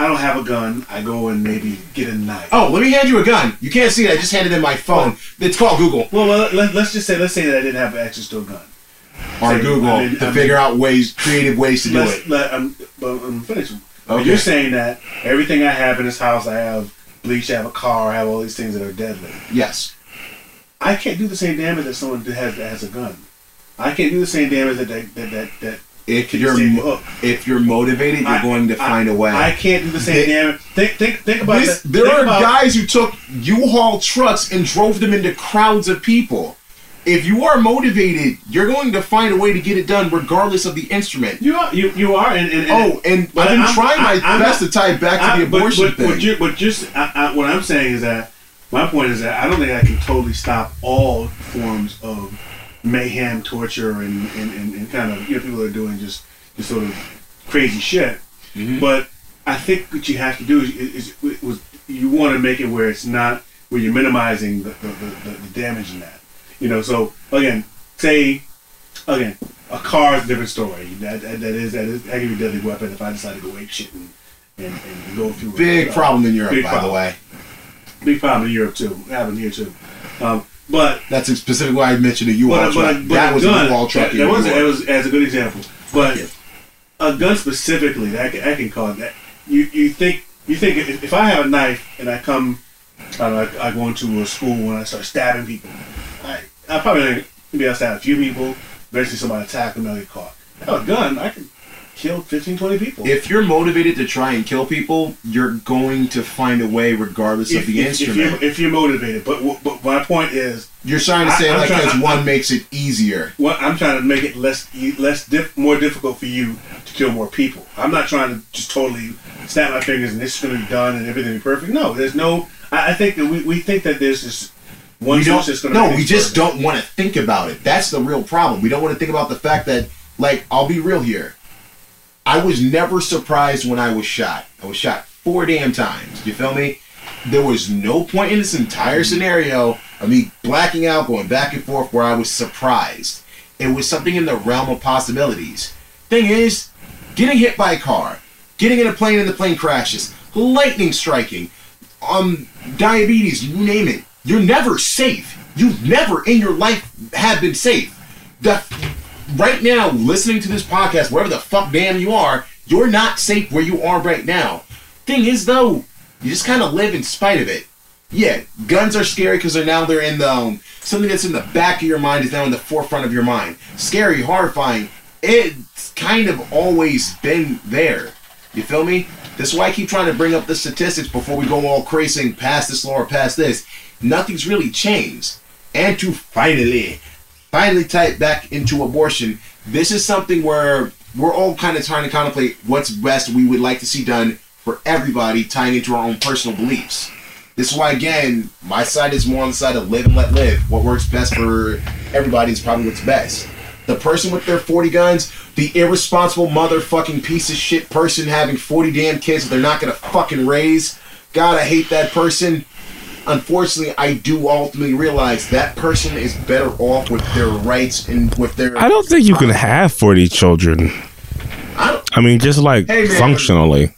I don't have a gun. I go and maybe get a knife. Oh, let me hand you a gun. You can't see it. I just handed in my phone. It's called Google Well, well let, us just say let's say that I didn't have access to a gun. or Say, Google I mean- to I mean- figure out ways, creative ways to do Let's, it. let, I'm, I'm finished. Okay. You're saying that everything I have in this house, I have bleach, I have a car, I have all these things that are deadly. Yes. I can't do the same damage that someone has that has a gun. I can't do the same damage that that that that, that If you're mo- if you're motivated, you're I- going to I- find a way. I can't do the same damage. Think think think about This- that. there Think are about- guys who took U-Haul trucks and drove them into crowds of people. If you are motivated, you're going to find a way to get it done, regardless of the instrument. You are you you are and, and, and Oh, and I've been I'm- trying my I- best to tie it back to the abortion but, but, thing. But, you, but just I, I, what I'm saying is that my point is that I don't think I can totally stop all forms of mayhem, torture, and and, and, and kind of you know people are doing just just sort of crazy shit. Mm-hmm. But I think what you have to do is, is, is was you want to make it where it's not where you're minimizing the, the, the, the damage in that. You know, so again, say again, a car is a different story. That, that, that is that is that can be a deadly weapon if I decide to go ape shit and, and, and go through Big problem in Europe, by problem. the way. Big problem in Europe too. Happened here too. Um, but That's specifically why I mentioned a U-Haul but, truck. but, but that was gun, a U-Haul truck. That, that was it was as a good example. But Yeah. a gun specifically, that I can, I can call it that. You you think you think if, I have a knife and I come, I, don't know, I, I go into a school and I start stabbing people, I I probably maybe I'll stab a few people. Eventually, somebody attack them, and I get caught. I have a gun, I can kill 15, 20 people. If you're motivated to try and kill people, you're going to find a way, regardless if, of the if, if instrument. you're, if you're motivated, but but my point is, You're trying to say I'm like trying- because I'm- one makes it easier. what I'm trying to make it less less diff, more difficult for you to kill more people. I'm not trying to just totally snap my fingers and this is going to be done and everything be perfect. No, there's no. I, I think that we, we think that there's just one we don't. solution going to No, we just don't want to think about it. That's the real problem. We don't want to think about the fact that, like, I'll be real here. I was never surprised when I was shot. I was shot four damn times. You feel me? There was no point in this entire scenario of me blacking out, going back and forth, where I was surprised. It was something in the realm of possibilities. Thing is, getting hit by a car, getting in a plane and the plane crashes, lightning striking, um, diabetes, you name it. You're never safe. You've never in your life have been safe. The, right now, listening to this podcast, wherever the fuck damn you are, you're not safe where you are right now. Thing is, though, you just kind of live in spite of it. Yeah, guns are scary because they're now they're in the um, something that's in the back of your mind is now in the forefront of your mind. Scary, horrifying. It's kind of always been there. You feel me? That's why I keep trying to bring up the statistics before we go all crazy past this law or past this. Nothing's really changed. And to finally, finally it back into abortion, this is something where we're all kind of trying to contemplate what's best we would like to see done for everybody, tying into our own personal beliefs. This is why, again, my side is more on the side of live and let live. What works best for everybody is probably what's best. The person with their 40 guns, the irresponsible motherfucking piece of shit person having 40 damn kids that they're not gonna fucking raise. God, I hate that person. Unfortunately, I do ultimately realize that person is better off with their rights and with their. I don't think you can have 40 children. I don't, I mean, just like Hey, man. functionally.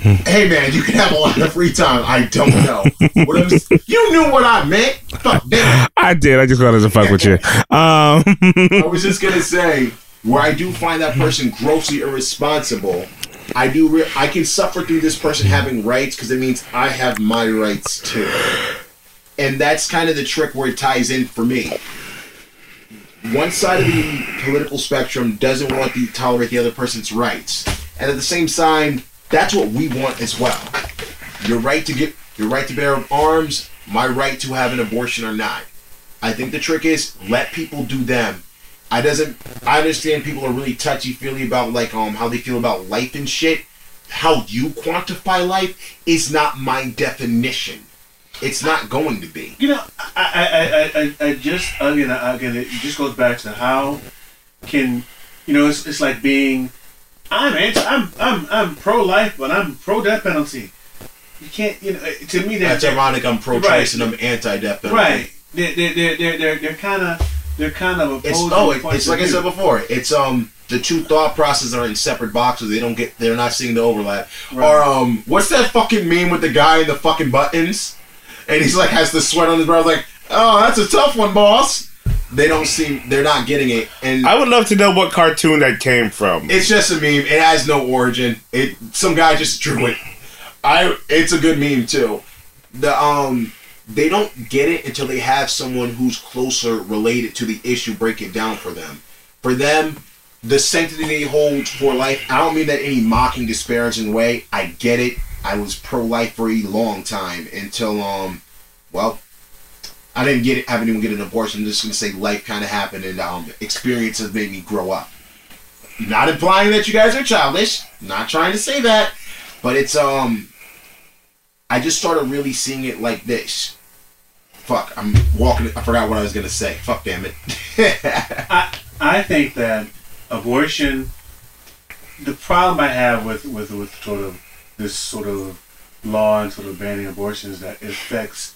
hey man, you can have a lot of free time. I don't know. What I'm, you knew what I meant. Fuck damn. I did. I just wanted to fuck with you. Um, I was just gonna say, where I do find that person grossly irresponsible, I do. Re- I can suffer through this person having rights because it means I have my rights too, and that's kind of the trick where it ties in for me. One side of the political spectrum doesn't want to tolerate the other person's rights, and at the same time, that's what we want as well. Your right to get your right to bear arms, my right to have an abortion or not. I think the trick is let people do them. I doesn't. I understand people are really touchy feely about like um how they feel about life and shit. How you quantify life is not my definition. It's not going to be. You know, I, I, I, I, I just again, again, it just goes back to how can you know? It's, it's like being I'm anti, I'm I'm I'm pro life, but I'm pro death penalty. You can't, you know. To me, That's ironic. I'm pro-choice Right. and I'm anti-death penalty. right. They're they're they're they're they're, they're kind of they're kind of It's oh, it, it's like I said before. It's um the two thought processes are in separate boxes. They don't get. They're not seeing the overlap. Right. Or um, what's that fucking meme with the guy in the fucking buttons, and he's like has the sweat on his brow, like, oh, that's a tough one, boss. They don't seem. They're not getting it, and I would love to know what cartoon that came from. it's just a meme. It has no origin. It some guy just drew it. I. It's a good meme too. The um. They don't get it until they have someone who's closer related to the issue break it down for them. For them, the sanctity they hold for life. I don't mean that any mocking, disparaging way. I get it. I was pro life for a long time until um, well, I didn't get it. Have anyone get an abortion. I'm just gonna say life kind of happened and um, experiences made me grow up. Not implying that you guys are childish. Not trying to say that, but it's um. I just started really seeing it like this. Fuck, I'm walking. I forgot what I was gonna say. Fuck, damn it. I I think that abortion. The problem I have with with with sort of this sort of law and sort of banning abortions that it affects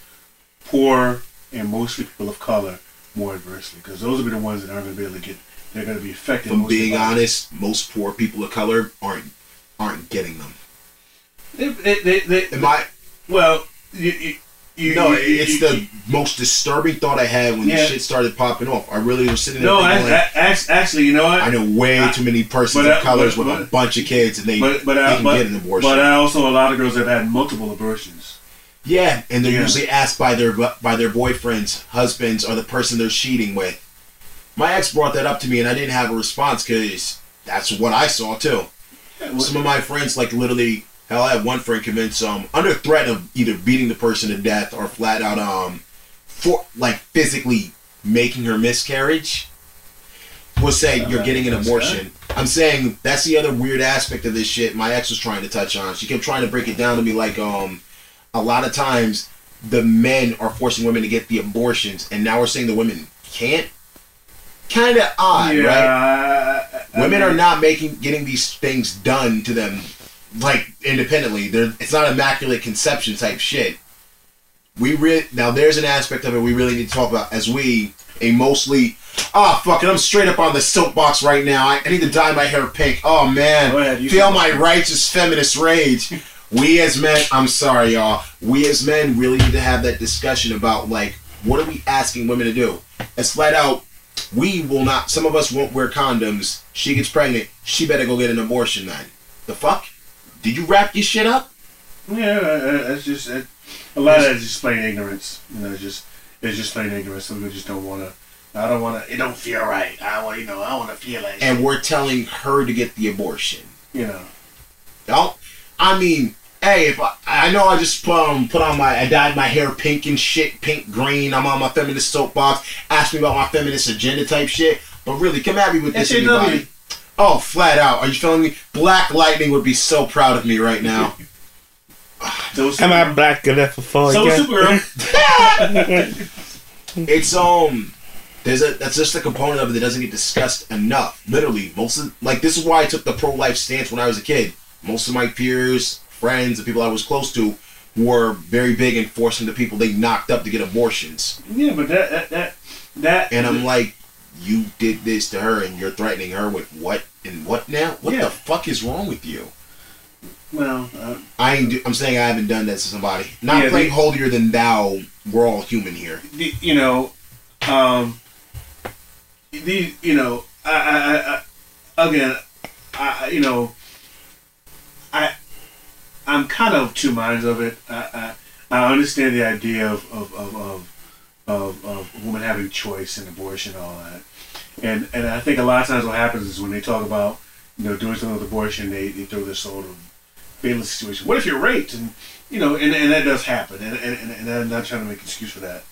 poor and mostly people of color more adversely because those will be the ones that aren't going to be able to get. They're going to be affected. From being honest, most poor people of color aren't aren't getting them. they, they, they, they, Am I? well, you, you, you No, you- it's you- the most disturbing thought I had when Yeah. the shit started popping off. I really was sitting there no. I, like, I, actually, you know what? I know way I- too many persons of colors but- with a bunch of kids, and they but but they I, can but, get an abortion. but I also a lot of girls that have had multiple abortions. yeah, and they're Yeah. usually asked by their by their boyfriends, husbands, or the person they're cheating with. My ex brought that up to me, and I didn't have a response because that's what I saw too. Some of my friends, like literally, hell, I had one friend convinced um under threat of either beating the person to death or flat out um for like physically making her miscarriage. Was saying you're getting an abortion. I'm saying that's the other weird aspect of this shit. My ex was trying to touch on. She kept trying to break it down to me like um a lot of times the men are forcing women to get the abortions, and now we're saying the women can't. Kind of odd, right? I- I Women mean- are not making getting these things done to them like independently. They're it's not immaculate conception type shit. We re- now there's an aspect of it we really need to talk about as we a mostly ah fuck it I'm straight up on the soapbox right now. I, I need to dye my hair pink. Oh man, ahead, feel my righteous feminist rage. We as men, I'm sorry y'all. We as men really need to have that discussion about like what are we asking women to do? It's flat out we will not some of us won't wear condoms she gets pregnant she better go get an abortion then the fuck did you wrap your shit up Yeah, uh, it's just it, a lot of that is just plain ignorance. You know, it's just it's just plain ignorance. Some people just don't want to. I don't want to. It don't feel right. I want you know. I want to feel like and we're telling her to get the abortion you know. don't i mean hey if i, I know i just put, um, put on my i dyed my hair pink and shit pink green i'm on my feminist soapbox ask me about my feminist agenda type shit but really come at me with this SJW. anybody. Oh flat out are you feeling me black lightning would be so proud of me right now So was Am I black enough for fun. So was? Supergirl. it's um there's a that's just a component of it that doesn't get discussed enough. Literally, most of like this is why I took the pro life stance when I was a kid. Most of my peers, friends, the people I was close to were very big in forcing the people they knocked up to get abortions. yeah, but that that that that. And I'm like, you did this to her and you're threatening her with what and what now? What Yeah. the fuck is wrong with you? well, uh, I ain't do, I'm saying I haven't done that to somebody. Not Yeah, playing the- holier than thou. We're all human here. the, you know, um, the you know, I, I, I, again, I you know, I I'm kind of two minds of it. I I, I understand the idea of of, of of of of a woman having choice and abortion and all that, and and I think a lot of times what happens is when they talk about you know doing something with abortion, they, they throw this sort of situation. What if you're raped? And you know, and, and that does happen, and, and, and, I'm not trying to make an excuse for that,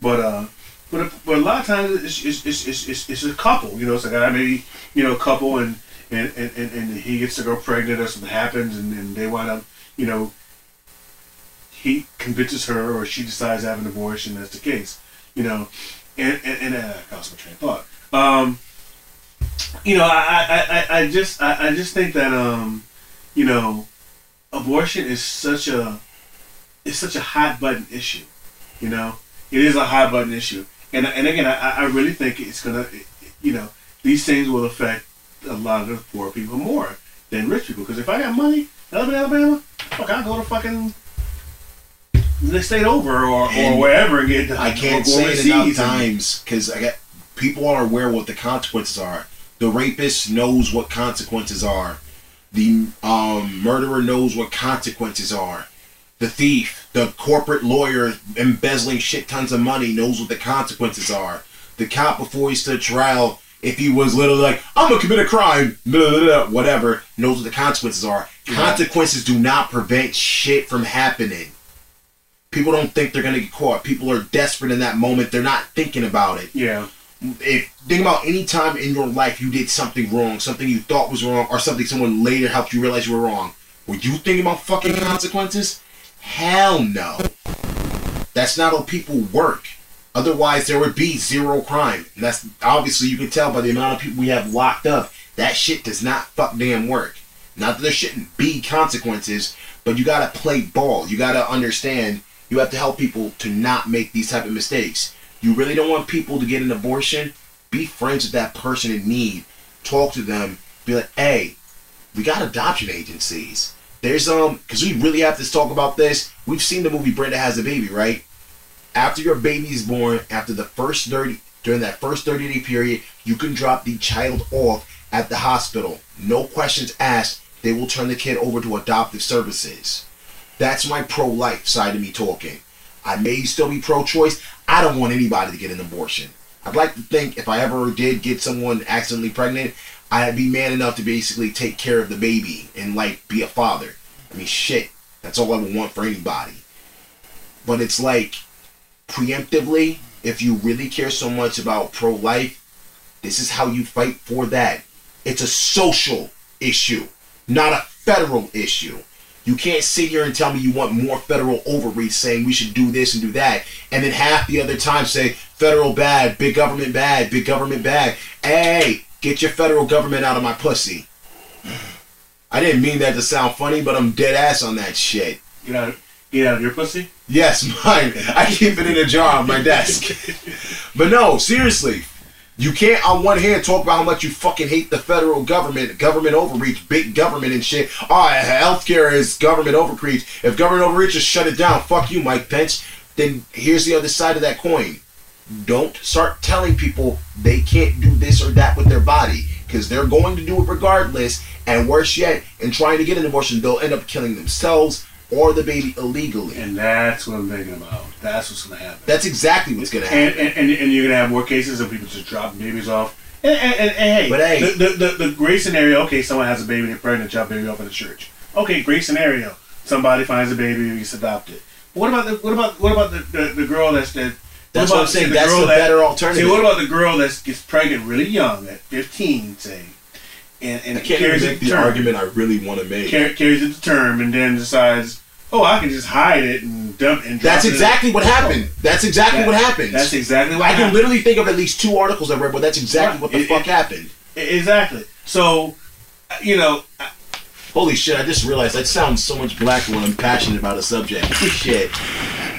but uh, but but a lot of times it's it's, it's, it's, it's, a couple, you know, it's a guy maybe you know a couple, and and, and, and, he gets the girl pregnant or something happens, and, and they wind up, you know, he convinces her or she decides to have an abortion. That's the case, you know, and and, and uh, I lost my train of thought. Um, you know, I, I, I, I just I, I just think that um, you know, abortion is such a it's such a hot button issue. You know, it is a hot button issue, and and again, I, I really think it's gonna, you know, these things will affect a lot of the poor people more than rich people. Because if I got money, Alabama, Alabama, fuck, I'll go to fucking the state over or, or And wherever and get. I can't go say it enough times because I got people are aware what the consequences are. The rapist knows what consequences are. The um, murderer knows what consequences are. The thief, the corporate lawyer embezzling shit tons of money knows what the consequences are. The cop before he stood trial, if he was literally like, I'm gonna commit a crime, blah, blah, blah, whatever, knows what the consequences are. Consequences do not prevent shit from happening. People don't think they're gonna get caught. People are desperate in that moment. They're not thinking about it. Yeah, If think about any time in your life you did something wrong, something you thought was wrong, or something someone later helped you realize you were wrong. Were you thinking about fucking consequences? Hell no. That's not how people work. Otherwise, there would be zero crime. And that's obviously you can tell by the amount of people we have locked up. That shit does not fuck damn work. Not that there shouldn't be consequences, but you gotta play ball. You gotta understand. You have to help people to not make these type of mistakes. You really don't want people to get an abortion. Be friends with that person in need. Talk to them. Be like, hey, we got adoption agencies. There's um, because we really have to talk about this. We've seen the movie Brenda Has a Baby, right? After your baby is born, after the first thirty during that first thirty day period, you can drop the child off at the hospital. No questions asked. They will turn the kid over to adoptive services. That's my pro life side of me talking. I may still be pro choice. I don't want anybody to get an abortion. I'd like to think if I ever did get someone accidentally pregnant, I'd be man enough to basically take care of the baby and like be a father. I mean, shit, that's all I would want for anybody. But it's like preemptively, if you really care so much about pro life, this is how you fight for that. It's a social issue, not a federal issue. You can't sit here and tell me you want more federal overreach saying we should do this and do that, and then half the other time say federal bad, big government bad, big government bad. Hey, get your federal government out of my pussy. I didn't mean that to sound funny, but I'm dead ass on that shit. get out, get out of your pussy. Yes, mine. I keep it in a jar on my desk. But no, seriously. You can't on one hand talk about how much you fucking hate the federal government, government overreach, big government and shit. Oh, healthcare is government overreach. If government overreach, just shut it down. Fuck you, Mike Pence. Then here's the other side of that coin. Don't start telling people they can't do this or that with their body because they're going to do it regardless. And worse yet, in trying to get an abortion, they'll end up killing themselves or the baby illegally. And that's what I'm thinking about. That's what's gonna happen. That's exactly what's gonna happen. and, and, and, you're gonna have more cases of people just dropping babies off. And, and, hey, But hey- the, the, the, the great scenario. Okay, someone has a baby, they're pregnant, drop baby off at the church. Okay, great scenario. Somebody finds a baby, and gets adopted. What about the what about what about the, the, the girl that's that? That's what what I'm saying. say, That's the that- better alternative. See, what about the girl that gets pregnant really young, at 15, say, and, and I can't carries make to the term, argument I really want to make. car- carries it to term, and then decides, oh, I can just hide it and dump and. That's exactly what happened. That's exactly That- what happened. That's exactly what I can literally think of at least two articles I read, but that's exactly Right. what the It- fuck it- happened. Exactly. So, you know, Holy shit! I just realized I sound so much blacker when I'm passionate about a subject. shit.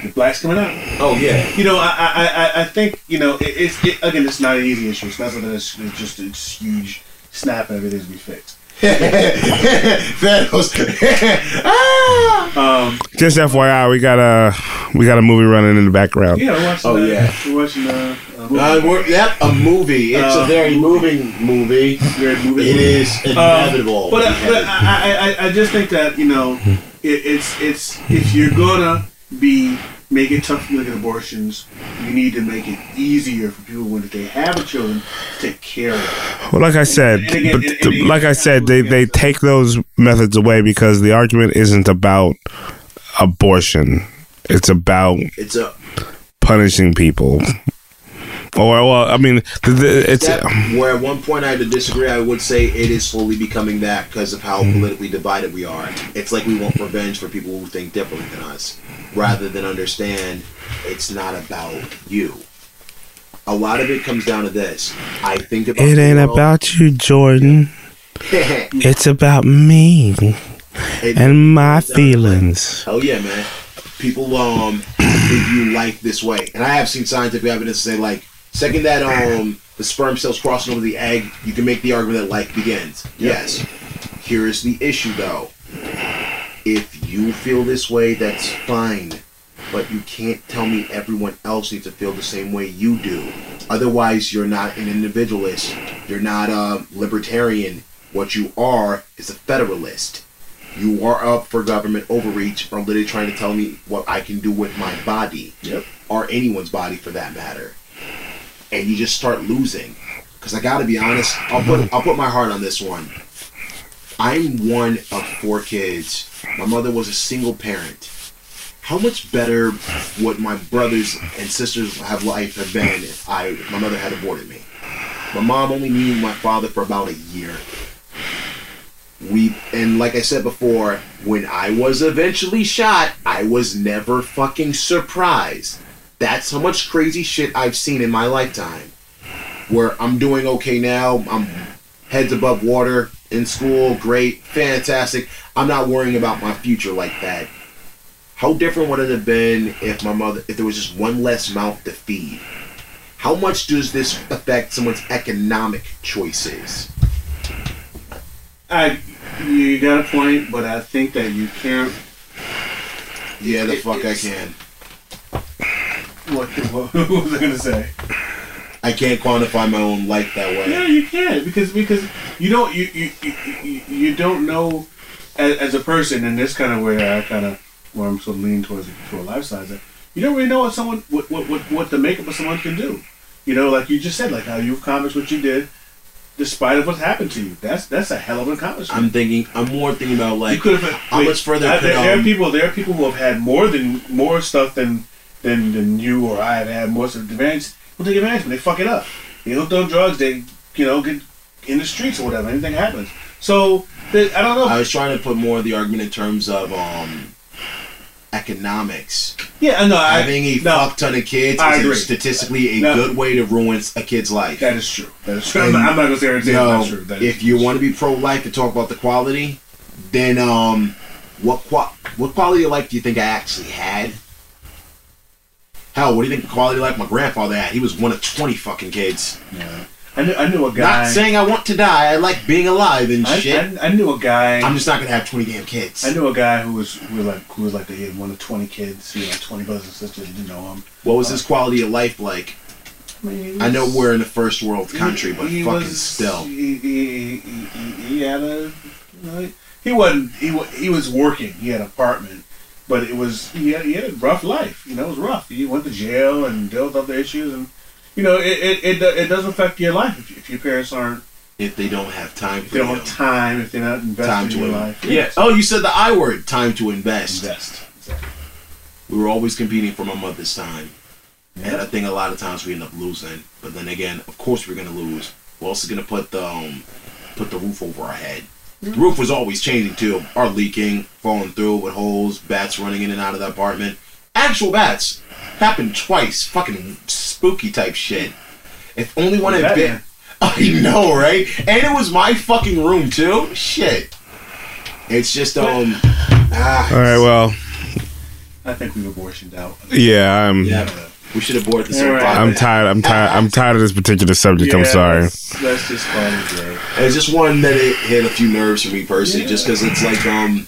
the black's coming out. Oh yeah. You know, I I, I, I think you know it, it's it, again, it's not an easy issue. It's not something that's just a huge snap and everything's be fixed. Thanos. ah! Um, Just FYI, we got a we got a movie running in the background. yeah, we're watching. Oh, uh, yeah. we're watching uh, uh, a movie. We're, yep, a movie. It's a Uh, very moving movie. Weird movie. It is inevitable. Um, but uh, but I, I, I just think that you know it, it's it's if you're gonna be make it tough to look at abortions, you need to make it easier for people when they have a children to of it. Well, like I said, And but and- and- like I said, they they take those methods away because the argument isn't about abortion. It's about it's a punishing people. Or, well, I mean, th- th- it's that, where at one point I had to disagree. I would say it is slowly becoming that because of how mm-hmm. politically divided we are. It's like we want revenge for people who think differently than us, rather than understand it's not about you. A lot of it comes down to this. I think about it ain't world- about you, Jordan. It's about me It- and my feelings. Oh yeah, man. People um live you life this way, and I have seen scientific evidence to say like second that um the sperm cells crossing over the egg, you can make the argument that life begins. Yes. Here is the issue though. If you feel this way, that's fine. But you can't tell me everyone else needs to feel the same way you do. Otherwise, you're not an individualist. You're not a libertarian. What you are is a federalist. You are up for government overreach or literally trying to tell me what I can do with my body. Yep. Or anyone's body for that matter. And you just start losing. Because I gotta be honest, I'll put I'll put my heart on this one. I'm one of four kids. My mother was a single parent. How much better would my brothers and sisters have life have been if I my mother had aborted me? My mom only knew my father for about a year. We and like I said before, when I was eventually shot, I was never fucking surprised. That's how much crazy shit I've seen in my lifetime. Where I'm doing okay now, I'm heads above water in school, great, fantastic. I'm not worrying about my future like that. How different would it have been if my mother, if there was just one less mouth to feed? How much does this affect someone's economic choices? I you got a point, but I think that you can't. Yeah, the It- fuck I can. What, what, what was I gonna say? I can't quantify my own life that way. Yeah, you can't because because you don't you you, you, you, you don't know as, as a person, and this kind of where I kind of where I'm sort of leaning towards to a is that You don't really know what someone what, what what what the makeup of someone can do. You know, like you just said, like how you've accomplished what you did, despite of what's happened to you. That's that's a hell of an accomplishment. I'm thinking. I'm more thinking about you like could have how much further uh, could, there, there are um, people. There are people who have had more than more stuff than than than you or I have had more of advantage. Who take advantage, but they fuck it up. They hooked on drugs. They you know get in the streets or whatever. Anything happens. So I don't know. I was trying to put more of the argument in terms of um economics. yeah, no, I, Having a no, fuck ton of kids I is agree. statistically a No. good way to ruin a kid's life. that is true. That is true. I'm, not, I'm not gonna say it's No, true. That if you want to be pro-life and talk about the quality, then um, what qua- what quality of life do you think I actually had? Hell, what do you think the quality of life my grandfather had? He was one of twenty fucking kids. yeah. I knew I knew a guy. Not saying I want to die. I like being alive and I, shit. I, I knew a guy. I'm just not gonna have twenty damn kids. I knew a guy who was who was like who was like he had one of twenty kids. He had like twenty brothers and sisters. Didn't know him. What was his quality of life like? I, mean, he I know we're in a first world country, He- but he fucking was- still. He, he, he, he, he had a. you know, He wasn't. He he was working. He had an apartment, but it was he had, he had a rough life. You know, it was rough. He went to jail and dealt with other issues, and you know, it it, it, it does affect your life if, if your parents aren't. If they don't have time If they don't have time, if they're not investing in your life. Yeah. Oh, you said the I word. Time to invest. invest. Exactly. We were always competing for my mother's time. And I think a lot of times we end up losing. But then again, of course we're gonna lose. We're also gonna put the um, put the roof over our head. The roof was always changing too. Our leaking, falling through with holes, bats running in and out of the apartment. Actual bats happened twice. Fucking spooky type shit. If only one had been. I know, right? And it was my fucking room too. Shit. It's just um. Ah, All right, well, I think we've abortioned out. yeah, I'm Yeah. We should abort this All right. I'm tired. I'm tired. I'm tired of this particular subject. I'm sorry. Let's, let's just call it a day. It's just one that it hit a few nerves for me personally, Yeah. just because it's like um,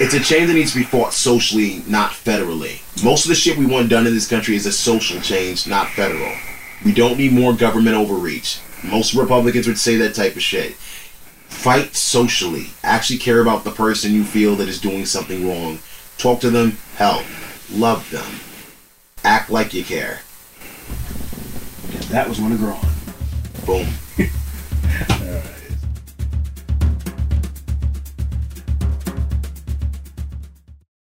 it's a change that needs to be fought socially, not federally. Most of the shit we want done in this country is a social change, not federal. We don't need more government overreach. Most Republicans would say that type of shit. Fight socially. Actually care about the person you feel that is doing something wrong. Talk to them, help, love them. Act like you care. That was one of Gron. Boom.